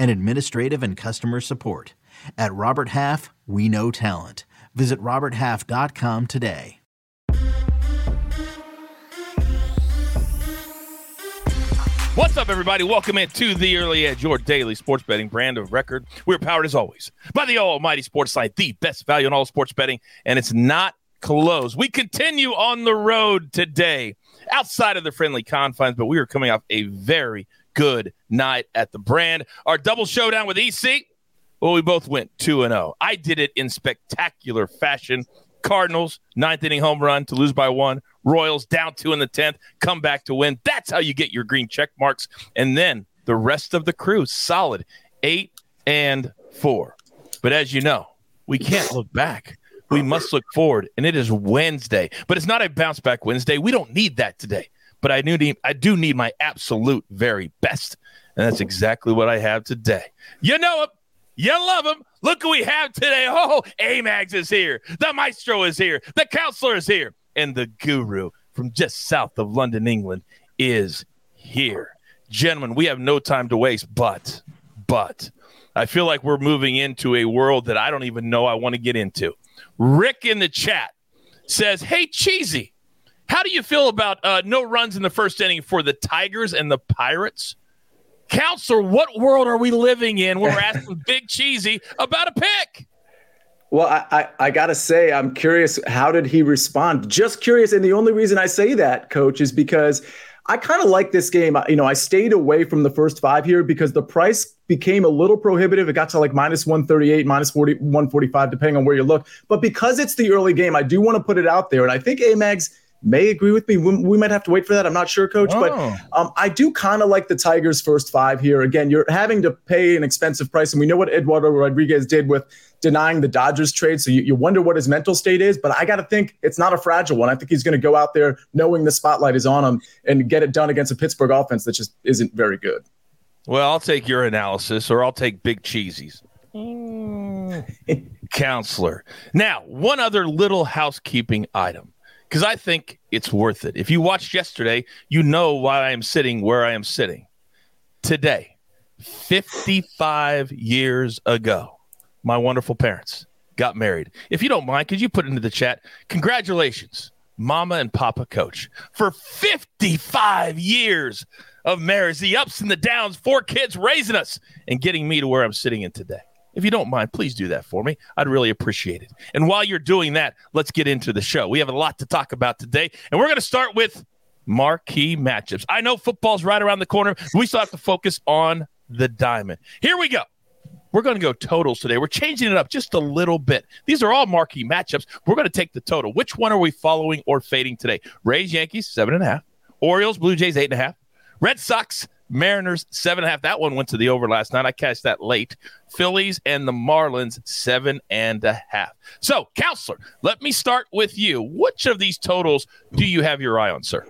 and administrative and customer support. At Robert Half, we know talent. Visit RobertHalf.com today. What's up, everybody? Welcome into the Early Edge, your daily sports betting brand of record. We're powered as always by the Almighty Sports Site, the best value in all sports betting, and it's not closed. We continue on the road today outside of the friendly confines, but we are coming off a very good night at the brand. Our double showdown with EC. Well, we both went 2 and 0. I did it in spectacular fashion. Cardinals, ninth inning home run to lose by one. Royals down two in the 10th, come back to win. That's how you get your green check marks. And then the rest of the crew, solid eight and four. But as you know, we can't look back. We must look forward. And it is Wednesday, but it's not a bounce back Wednesday. We don't need that today but I need I do need my absolute very best, and that's exactly what I have today. You know him, you love him. Look who we have today. Oh, oh, oh Amags is here. The Maestro is here. The Counselor is here, and the Guru from just south of London, England, is here. Gentlemen, we have no time to waste, but but I feel like we're moving into a world that I don't even know I want to get into. Rick in the chat says, "Hey, cheesy." How do you feel about uh, no runs in the first inning for the Tigers and the Pirates? Counselor, what world are we living in where we're asking Big Cheesy about a pick? Well, I, I, I, gotta say, I'm curious. How did he respond? Just curious, and the only reason I say that, Coach, is because I kind of like this game. You know, I stayed away from the first five here because the price became a little prohibitive. It got to like minus 138, minus 40, 145, depending on where you look. But because it's the early game, I do want to put it out there, and I think Amags may agree with me. We, we, might have to wait for that. I'm not sure, coach, oh. but um, I do kind of like the Tigers' first five here. Again, you're having to pay an expensive price, and we know what Eduardo Rodriguez did with denying the Dodgers trade. So you, you wonder what his mental state is. But I got to think it's not a fragile one. I think he's going to go out there knowing the spotlight is on him and get it done against a Pittsburgh offense that just isn't very good. Well, I'll take your analysis, or I'll take Big Cheesy's. Counselor. Now, one other little housekeeping item because I think it's worth it. If you watched yesterday, you know why I am sitting where I am sitting today. 55 years ago, my wonderful parents got married. If you don't mind, could you put into the chat? Congratulations, Mama and Papa Coach, for 55 years of marriage, the ups and the downs, four kids raising us and getting me to where I'm sitting in today. If you don't mind, please do that for me. I'd really appreciate it. And while you're doing that, let's get into the show. We have a lot to talk about today, and we're going to start with marquee matchups. I know football's right around the corner. We still have to focus on the diamond. Here we go. We're going to go totals today. We're changing it up just a little bit. These are all marquee matchups. We're going to take the total. Which one are we following or fading today? Rays, Yankees, seven and a half. Orioles, Blue Jays, eight and a half. Red Sox, Mariners, seven and a half. That one went to the over last night. I cashed that late. Phillies and the Marlins, seven and a half. So, counselor, let me start with you. Which of these totals do you have your eye on, sir?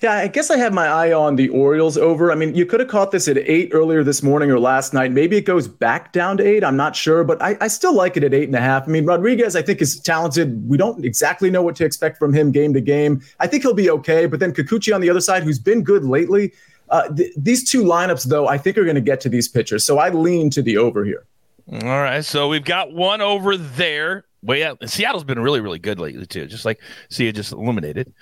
Yeah, I guess I have my eye on the Orioles over. I mean, you could have caught this at eight earlier this morning or last night. Maybe it goes back down to eight. I'm not sure, but I, I still like it at eight and a half. I mean, Rodriguez, I think, is talented. We don't exactly know what to expect from him game to game. I think he'll be okay. But then Kikuchi on the other side, who's been good lately, uh, th- these two lineups, though, I think are going to get to these pitchers. So I lean to the over here. All right. So we've got one over there. Way out. Seattle's been really, really good lately, too. Just like see it just illuminated.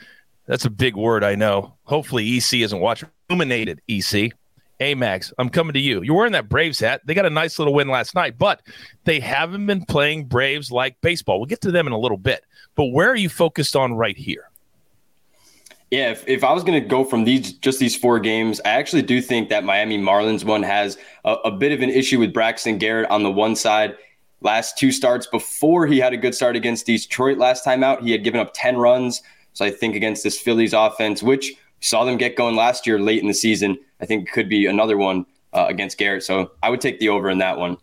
That's a big word, I know. Hopefully, EC isn't watching. Illuminated EC. Amags, I'm coming to you. You're wearing that Braves hat. They got a nice little win last night, but they haven't been playing Braves like baseball. We'll get to them in a little bit. But where are you focused on right here? Yeah, if, if I was going to go from these just these four games, I actually do think that Miami Marlins one has a, a bit of an issue with Braxton Garrett on the one side. Last two starts before he had a good start against Detroit last time out, he had given up 10 runs. So I think against this Phillies offense, which saw them get going last year late in the season, I think could be another one uh, against Garrett. So I would take the over in that one.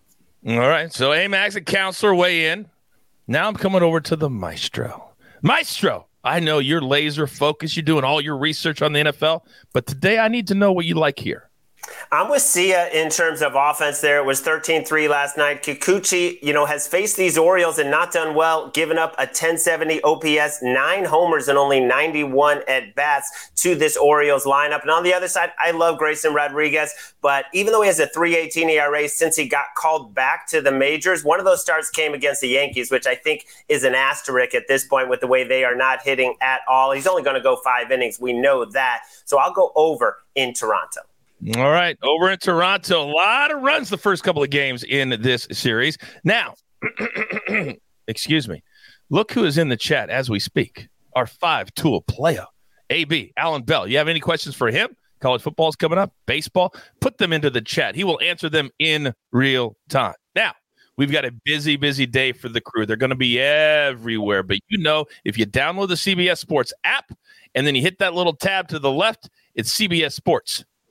All right. So Amags and counselor weigh in. Now I'm coming over to the maestro. Maestro, I know you're laser focused. You're doing all your research on the NFL, but today I need to know what you like here. I'm with Sia in terms of offense there. It was 13-3 last night. Kikuchi, you know, has faced these Orioles and not done well, giving up a 1070 OPS, nine homers and only 91 at bats to this Orioles lineup. And on the other side, I love Grayson Rodriguez, but even though he has a 318 ERA since he got called back to the majors, one of those starts came against the Yankees, which I think is an asterisk at this point with the way they are not hitting at all. He's only going to go five innings. We know that. So I'll go over in Toronto. All right, over in Toronto, a lot of runs the first couple of games in this series. Now, excuse me, look who is in the chat as we speak. Our five tool player, AB Alan Bell. You have any questions for him? College football is coming up, baseball. Put them into the chat. He will answer them in real time. Now, we've got a busy, busy day for the crew. They're going to be everywhere, but you know, if you download the CBS Sports app and then you hit that little tab to the left, it's CBS Sports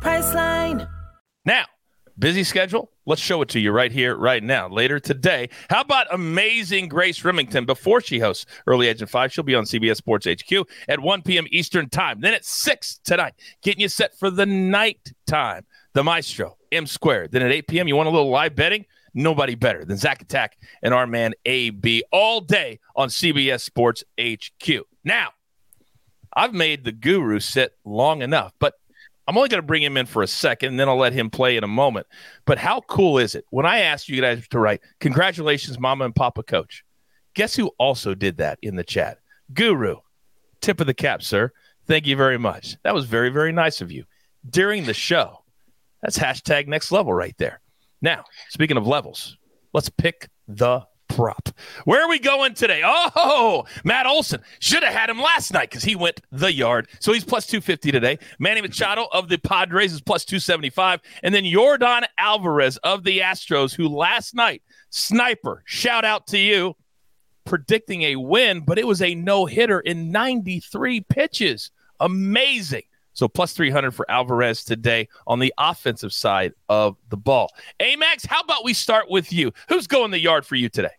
Priceline. Now, busy schedule? Let's show it to you right here, right now. Later today, how about amazing Grace Remington before she hosts Early Edge and 5? She'll be on CBS Sports HQ at 1 p.m. Eastern Time. Then at 6 tonight, getting you set for the night time. The Maestro, M Squared. Then at 8 p.m., you want a little live betting? Nobody better than Zach Attack and our man AB all day on CBS Sports HQ. Now, I've made the guru sit long enough, but I'm only going to bring him in for a second, and then I'll let him play in a moment. But how cool is it when I asked you guys to write, Congratulations, Mama and Papa Coach? Guess who also did that in the chat? Guru. Tip of the cap, sir. Thank you very much. That was very, very nice of you. During the show, that's hashtag next level right there. Now, speaking of levels, let's pick the Where are we going today? Oh, Matt Olson. Should have had him last night because he went the yard. So he's plus 250 today. Manny Machado of the Padres is plus 275. And then Yordan Alvarez of the Astros, who last night, sniper, shout out to you, predicting a win, but it was a no hitter in 93 pitches. Amazing. So plus 300 for Alvarez today on the offensive side of the ball. Amags, how about we start with you? Who's going the yard for you today?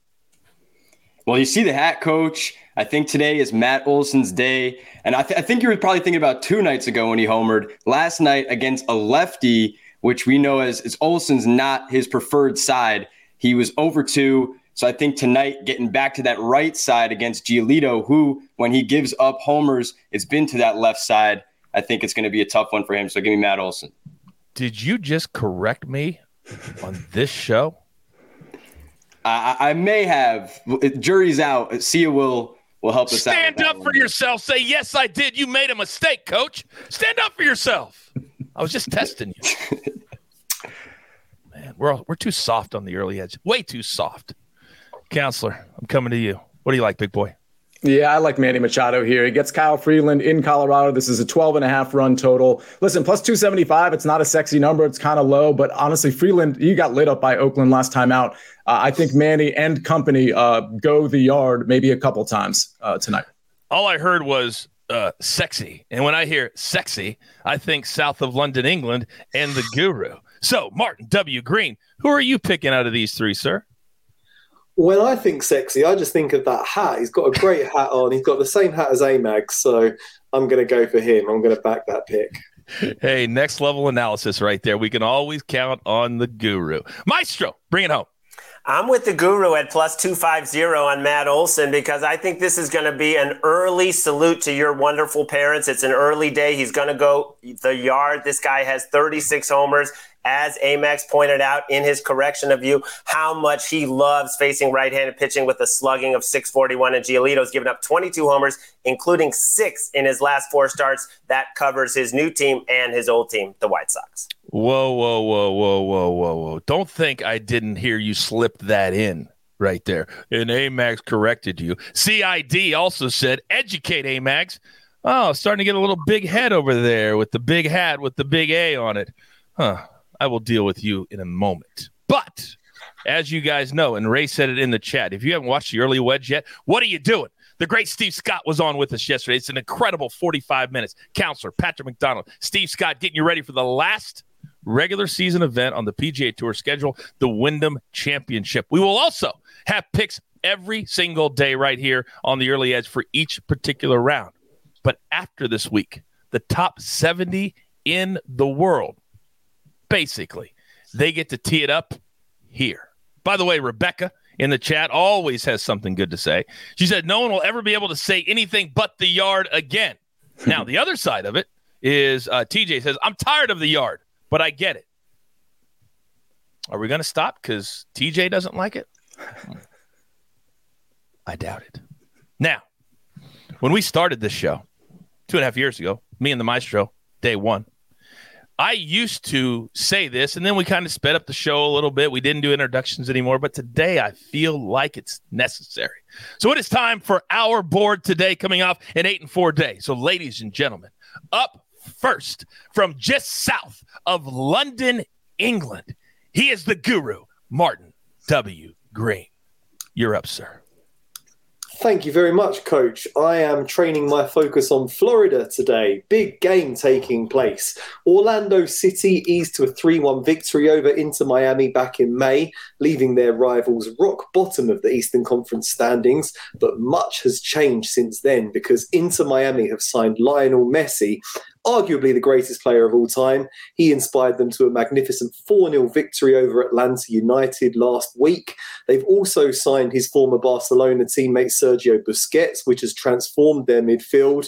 Well, you see the hat, coach. I think today is Matt Olson's day. And I, th- I, think you were probably thinking about two nights ago when he homered last night against a lefty, which we know as is Olson's not his preferred side. He was over two. So I think tonight, getting back to that right side against Giolito, who, when he gives up homers, it's been to that left side. I think it's going to be a tough one for him. So give me Matt Olson. Did you just correct me on this show? I, I may have. Jury's out. Sia will will help us Stand out. Stand up for yourself. Say yes, I did. You made a mistake, Coach. Stand up for yourself. I was just testing you. Man, we're we're too soft on the early edge. Way too soft. Counselor, I'm coming to you. What do you like, big boy? Yeah, I like Manny Machado here. He gets Kyle Freeland in Colorado. This is a 12 and a half run total. Listen, plus 275. It's not a sexy number. It's kind of low, but honestly, Freeland, you got lit up by Oakland last time out. Uh, I think Manny and company uh, go the yard maybe a couple times uh, tonight. All I heard was uh, sexy. And when I hear sexy, I think south of London, England, and the guru. So, Martin W. Green, who are you picking out of these three, sir? When I think sexy, I just think of that hat. He's got a great hat on. He's got the same hat as Amag, so I'm going to go for him. I'm going to back that pick. hey, next level analysis right there. We can always count on the guru. Maestro, bring it home. I'm with the guru at plus 250 on Matt Olson because I think this is going to be an early salute to your wonderful parents. It's an early day. He's going to go the yard. This guy has 36 homers as Amags pointed out in his correction of you, how much he loves facing right-handed pitching with a slugging of 641. And Giolito's given up 22 homers, including six in his last four starts. That covers his new team and his old team, the White Sox. Whoa, whoa, whoa, whoa, whoa, whoa, whoa! Don't think I didn't hear you slip that in right there. And Amags corrected you. CID also said, "Educate Amags." Oh, starting to get a little big head over there with the big hat with the big A on it. Huh. I will deal with you in a moment. But as you guys know, and Ray said it in the chat, if you haven't watched the early wedge yet, what are you doing? The great Steve Scott was on with us yesterday. It's an incredible 45 minutes. Counselor Patrick McDonald, Steve Scott getting you ready for the last regular season event on the PGA Tour schedule, the Wyndham Championship. We will also have picks every single day right here on the early edge for each particular round. But after this week, the top 70 in the world basically, they get to tee it up here. By the way, Rebecca in the chat always has something good to say. She said, No one will ever be able to say anything but the yard again. now, the other side of it is uh, TJ says, I'm tired of the yard, but I get it. Are we going to stop because TJ doesn't like it? I doubt it. Now, when we started this show two and a half years ago, me and the maestro, day one, I used to say this, and then we kind of sped up the show a little bit. We didn't do introductions anymore, but today I feel like it's necessary. So it is time for our board today, coming off an eight and four day. So, ladies and gentlemen, up first from just south of London, England, he is the guru, Martin W. Green. You're up, sir. Thank you very much, Coach. I am training my focus on Florida today. Big game taking place. Orlando City eased to a 3 1 victory over Inter Miami back in May, leaving their rivals rock bottom of the Eastern Conference standings. But much has changed since then because Inter Miami have signed Lionel Messi arguably the greatest player of all time. He inspired them to a magnificent 4 0 victory over Atlanta United last week. They've also signed his former Barcelona teammate Sergio Busquets, which has transformed their midfield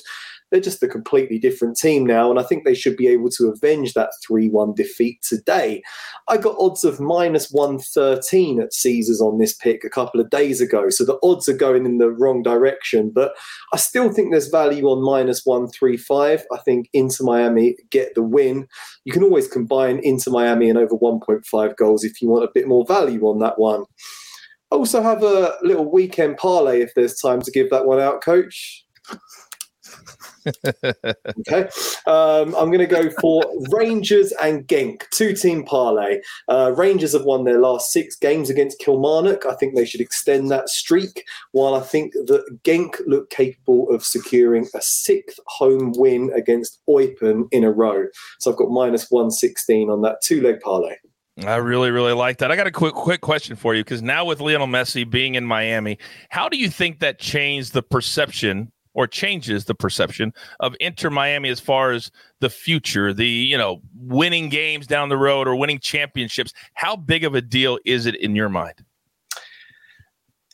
they're just a completely different team now, and I think they should be able to avenge that 3 1 defeat today. I got odds of minus 113 at Caesars on this pick a couple of days ago, so the odds are going in the wrong direction, but I still think there's value on minus 135. I think Inter Miami get the win. You can always combine Inter Miami and over 1.5 goals if you want a bit more value on that one. I also have a little weekend parlay if there's time to give that one out, coach okay. Um, I'm going to go for Rangers and Genk, two team parlay. Uh, Rangers have won their last six games against Kilmarnock. I think they should extend that streak, while I think that Genk look capable of securing a sixth home win against Eupen in a row. So I've got minus 116 on that two leg parlay. I really, really like that. I got a quick, quick question for you because now with Lionel Messi being in Miami, how do you think that changed the perception or changes the perception of Inter Miami as far as the future, the you know winning games down the road or winning championships. How big of a deal is it in your mind?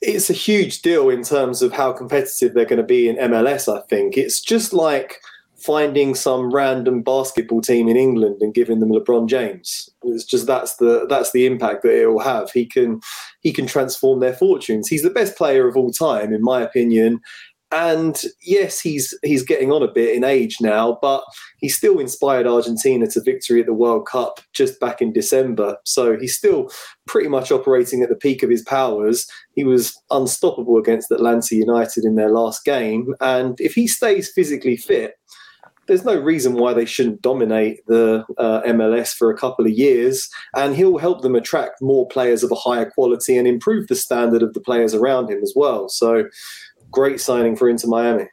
It's a huge deal in terms of how competitive they're going to be in MLS. I think it's just like finding some random basketball team in England and giving them LeBron James. It's just that's the that's the impact that it will have. He can he can transform their fortunes. He's the best player of all time, in my opinion, and yes, he's he's getting on a bit in age now, but he still inspired Argentina to victory at the World Cup just back in December. So he's still pretty much operating at the peak of his powers. He was unstoppable against Atlanta United in their last game, and if he stays physically fit, there's no reason why they shouldn't dominate the uh, MLS for a couple of years, and he'll help them attract more players of a higher quality and improve the standard of the players around him as well. So great signing for Inter Miami.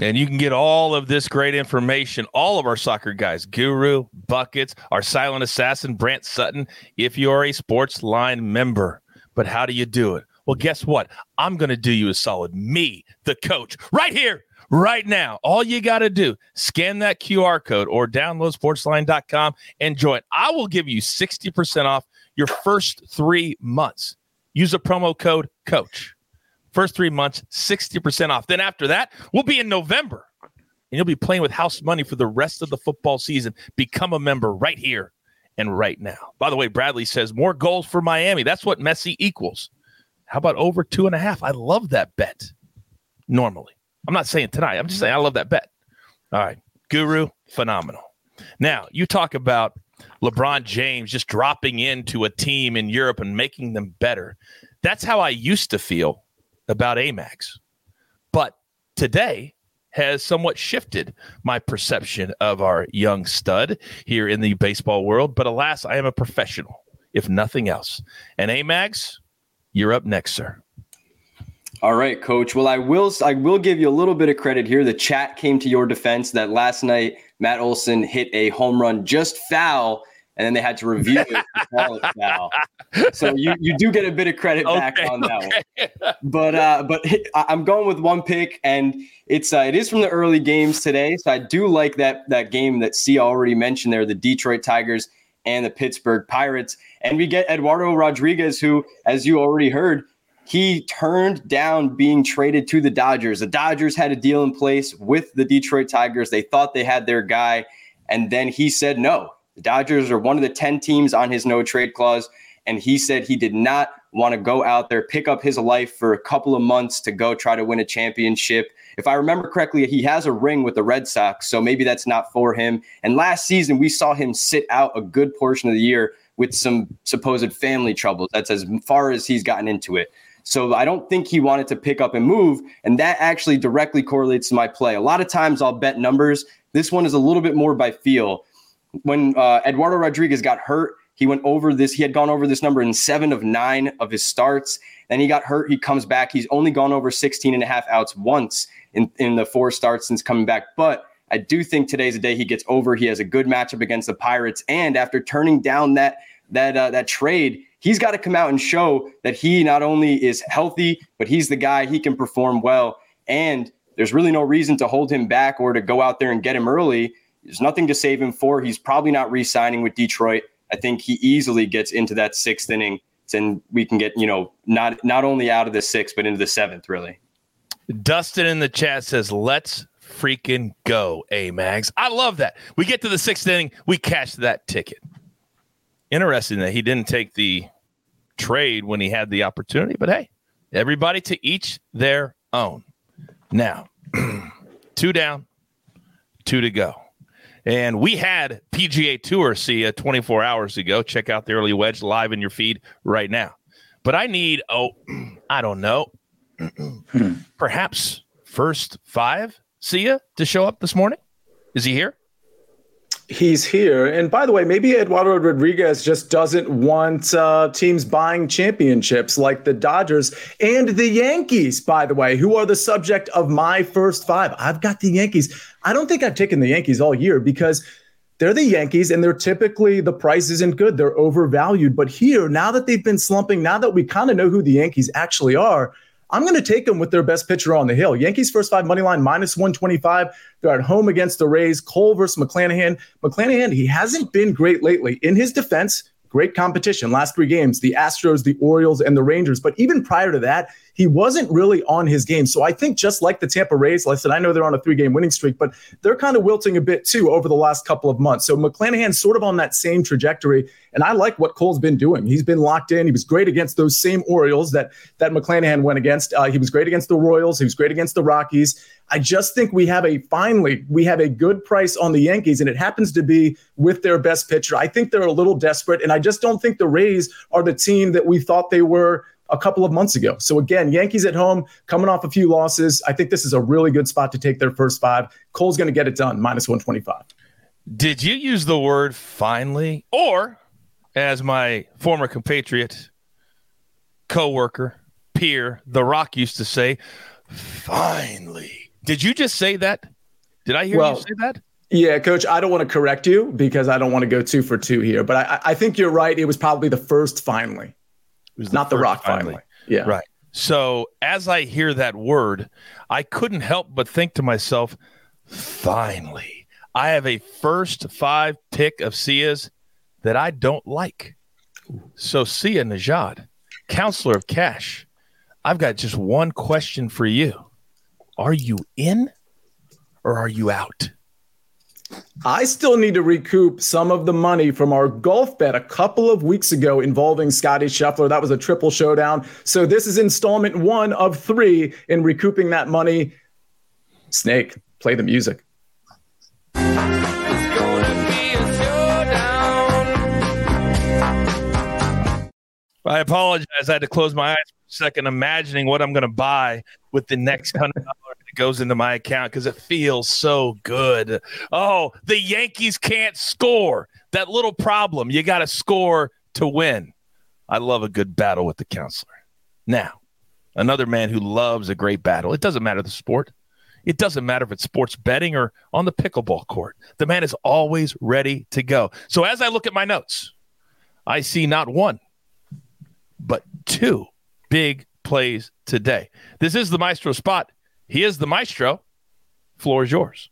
And you can get all of this great information, all of our soccer guys, Guru, Buckets, our silent assassin, Brant Sutton, if you are a sports line member. But how do you do it? Well, guess what? I'm going to do you a solid. Me, the coach, right here right now. All you got to do, scan that QR code or download sportsline.com and join. I will give you 60% off your first three months. Use the promo code COACH. First three months, 60% off. Then after that, we'll be in November and you'll be playing with house money for the rest of the football season. Become a member right here and right now. By the way, Bradley says more goals for Miami. That's what Messi equals. How about over two and a half? I love that bet normally. I'm not saying tonight. I'm just saying I love that bet. All right. Guru, phenomenal. Now, you talk about LeBron James just dropping into a team in Europe and making them better. That's how I used to feel about Amags, But today has somewhat shifted my perception of our young stud here in the baseball world. But alas, I am a professional, if nothing else. And Amags, you're up next, sir. All right, coach. Well, I will I will give you a little bit of credit here. The chat came to your defense that last night Matt Olson hit a home run just foul, and then they had to review it to call it foul. So you you do get a bit of credit back Okay, on that one. But uh, but I'm going with one pick, and it's uh, it is from the early games today. So I do like that that game that Sia already mentioned there, the Detroit Tigers and the Pittsburgh Pirates, and we get Eduardo Rodriguez, who, as you already heard, he turned down being traded to the Dodgers. The Dodgers had a deal in place with the Detroit Tigers. They thought they had their guy, and then he said no. The Dodgers are one of the 10 teams on his no trade clause, and he said he did not want to go out there, pick up his life for a couple of months to go try to win a championship. If I remember correctly, he has a ring with the Red Sox, so maybe that's not for him. And last season, we saw him sit out a good portion of the year with some supposed family troubles. That's as far as he's gotten into it. So I don't think he wanted to pick up and move. And that actually directly correlates to my play. A lot of times I'll bet numbers. This one is a little bit more by feel. When uh, Eduardo Rodriguez got hurt, he went over this. He had gone over this number in seven of nine of his starts. Then he got hurt. He comes back. He's only gone over 16 and a half outs once in, in the four starts since coming back. But I do think today's a day he gets over. He has a good matchup against the Pirates. And after turning down that that uh, that trade, he's got to come out and show that he not only is healthy, but he's the guy. He can perform well. And there's really no reason to hold him back or to go out there and get him early. There's nothing to save him for. He's probably not re-signing with Detroit. I think he easily gets into that sixth inning, and we can get you know not not only out of the sixth but into the seventh. Really, Dustin in the chat says, let's freaking go, A Mags. I love that. We get to the sixth inning, we cash that ticket. Interesting that he didn't take the trade when he had the opportunity, but hey, everybody to each their own. Now, two down, two to go. And we had PGA Tour see 24 hours ago. Check out the early wedge live in your feed right now. But I need, oh, I don't know, perhaps first five Sia to show up this morning. Is he here? He's here. And by the way, maybe Eduardo Rodriguez just doesn't want uh, teams buying championships like the Dodgers and the Yankees, by the way, who are the subject of my first five. I've got the Yankees. I don't think I've taken the Yankees all year because they're the Yankees and they're typically the price isn't good. They're overvalued. But here, now that they've been slumping, now that we kind of know who the Yankees actually are, I'm going to take them with their best pitcher on the hill. Yankees first five money line minus 125. They're at home against the Rays. Cole versus McClanahan. McClanahan, he hasn't been great lately. In his defense, great competition. Last three games, the Astros, the Orioles, and the Rangers. But even prior to that, he wasn't really on his game. So I think just like the Tampa Rays, like I said, I know they're on a three game winning streak, but they're kind of wilting a bit too over the last couple of months. So McClanahan's sort of on that same trajectory. And I like what Cole's been doing. He's been locked in. He was great against those same Orioles that that McClanahan went against. Uh, he was great against the Royals. He was great against the Rockies. I just think we have a finally we have a good price on the Yankees, and it happens to be with their best pitcher. I think they're a little desperate, and I just don't think the Rays are the team that we thought they were a couple of months ago. So again, Yankees at home, coming off a few losses. I think this is a really good spot to take their first five. Cole's going to get it done, minus 125. Did you use the word finally? Or, as my former compatriot, co-worker, peer, The Rock used to say, finally. Did you just say that? Did I hear Well, you say that? Yeah, coach, I don't want to correct you because I don't want to go two for two here, but I, I think you're right. It was probably the first finally, It was not the first rock finally. Yeah. Right. So as I hear that word, I couldn't help but think to myself, finally, I have a first five pick of Sia's that I don't like. So Sia Nejad, counselor of cash, I've got just one question for you. Are you in or are you out? I still need to recoup some of the money from our golf bet a couple of weeks ago involving Scotty Scheffler. That was a triple showdown. So this is installment one of three in recouping that money. Snake, play the music. I apologize. I had to close my eyes for a second, imagining what I'm going to buy with the next hundred dollars that goes into my account because it feels so good. Oh, the Yankees can't score. That little problem. You got to score to win. I love a good battle with the counselor. Now, another man who loves a great battle. It doesn't matter the sport. It doesn't matter if it's sports betting or on the pickleball court. The man is always ready to go. So as I look at my notes, I see not one, but two big plays today. This is the maestro spot. He is the maestro. Floor is yours.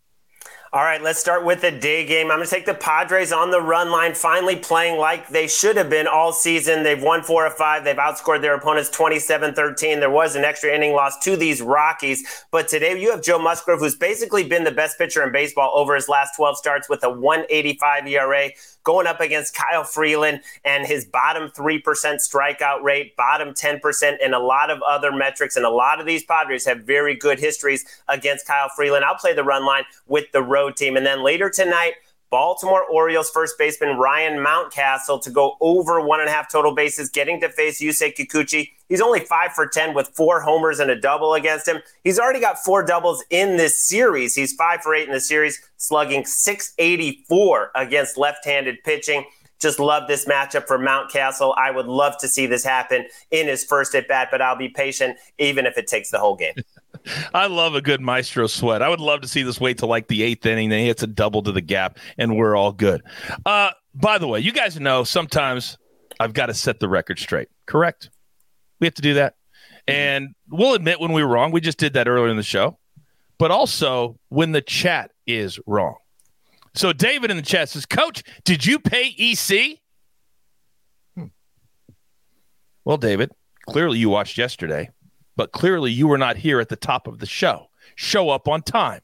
All right, let's start with the day game. I'm going to take the Padres on the run line, finally playing like they should have been all season. They've won four of five. They've outscored their opponents 27 13. There was an extra inning loss to these Rockies. But today you have Joe Musgrove, who's basically been the best pitcher in baseball over his last 12 starts with a 185 ERA going up against Kyle Freeland and his bottom 3% strikeout rate, bottom 10%, and a lot of other metrics. And a lot of these Padres have very good histories against Kyle Freeland. I'll play the run line with the road team. And then later tonight, Baltimore Orioles first baseman Ryan Mountcastle to go over one and a half total bases, getting to face Yusei Kikuchi. He's only five for 10 with four homers and a double against him. He's already got four doubles in this series. He's five for eight in the series, slugging 684 against left handed pitching. Just love this matchup for Mountcastle. I would love to see this happen in his first at bat, but I'll be patient even if it takes the whole game. I love a good maestro sweat. I would love to see this wait till like the eighth inning. Then he hits a double to the gap, and we're all good. Uh, by the way, you guys know sometimes I've got to set the record straight. Correct? We have to do that, and we'll admit when we were wrong. We just did that earlier in the show, but also when the chat is wrong. So David in the chat says, "Coach, did you pay EC?" Hmm. Well, David, clearly you watched yesterday but clearly you were not here at the top of the show. Show up on time.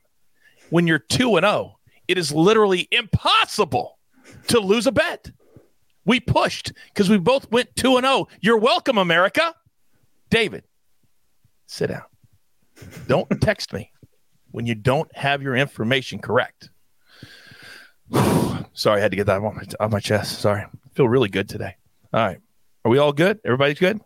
When you're 2 and 0, it is literally impossible to lose a bet. We pushed because we both went 2 and 0. You're welcome, America. David, sit down. Don't text me when you don't have your information correct. Sorry, I had to get that off my, my chest. Sorry. I feel really good today. All right. Are we all good? Everybody's good?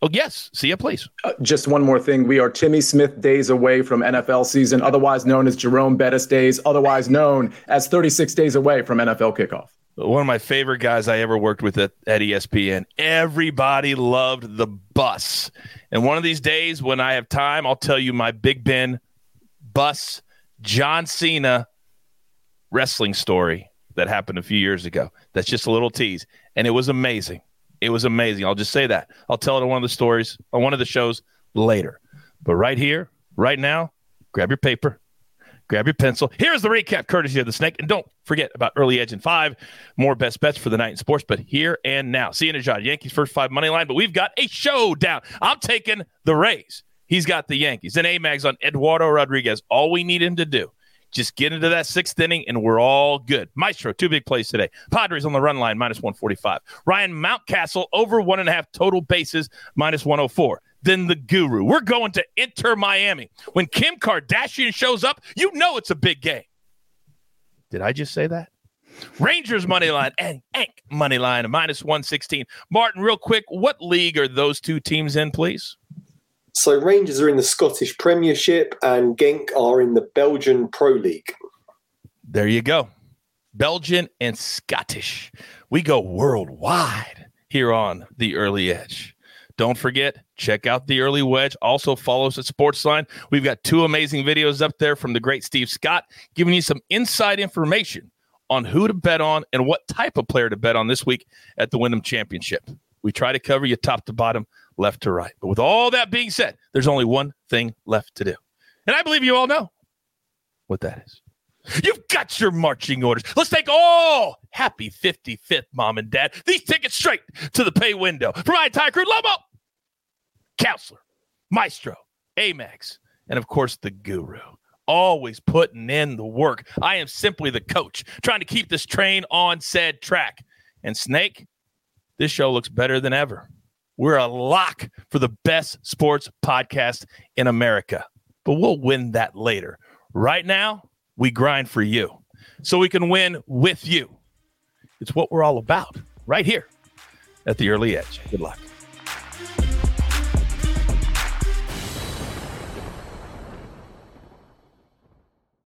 Oh, yes. See you, please. Uh, just one more thing. We are Timmy Smith days away from NFL season, otherwise known as Jerome Bettis days, otherwise known as 36 days away from NFL kickoff. One of my favorite guys I ever worked with at, at ESPN. Everybody loved the bus. And one of these days when I have time, I'll tell you my Big Ben bus John Cena wrestling story that happened a few years ago. That's just a little tease. And it was amazing. It was amazing. I'll just say that. I'll tell it on one of the stories on one of the shows later. But right here, right now, grab your paper, grab your pencil. Here's the recap courtesy of the snake. And don't forget about early edge and five. More best bets for the night in sports, but here and now. See you in a shot. Yankees first five money line, but we've got a showdown. I'm taking the Rays. He's got the Yankees. And A Mags on Eduardo Rodriguez. All we need him to do just get into that sixth inning, and we're all good. Maestro, two big plays today. Padres on the run line, minus 145. Ryan Mountcastle, over one and a half total bases, minus 104. Then the guru. We're going to Inter Miami. When Kim Kardashian shows up, you know it's a big game. Did I just say that? Rangers money line and Genk money line, minus 116. Martin, real quick, what league are those two teams in, please? So Rangers are in the Scottish Premiership and Genk are in the Belgian Pro League. There you go. Belgian and Scottish. We go worldwide here on the early edge. Don't forget, check out the early wedge. Also follow us at Sportsline. We've got two amazing videos up there from the great Steve Scott giving you some inside information on who to bet on and what type of player to bet on this week at the Wyndham Championship. We try to cover you top to bottom left to right. But with all that being said, there's only one thing left to do. And I believe you all know what that is. You've got your marching orders. Let's take all happy 55th, mom and dad. These tickets straight to the pay window. For my entire crew, Lobo, Counselor, Maestro, Amags, and of course the Guru. Always putting in the work. I am simply the coach trying to keep this train on said track. And Snake, this show looks better than ever. We're a lock for the best sports podcast in America, but we'll win that later. Right now, we grind for you so we can win with you. It's what we're all about right here at the early edge. Good luck.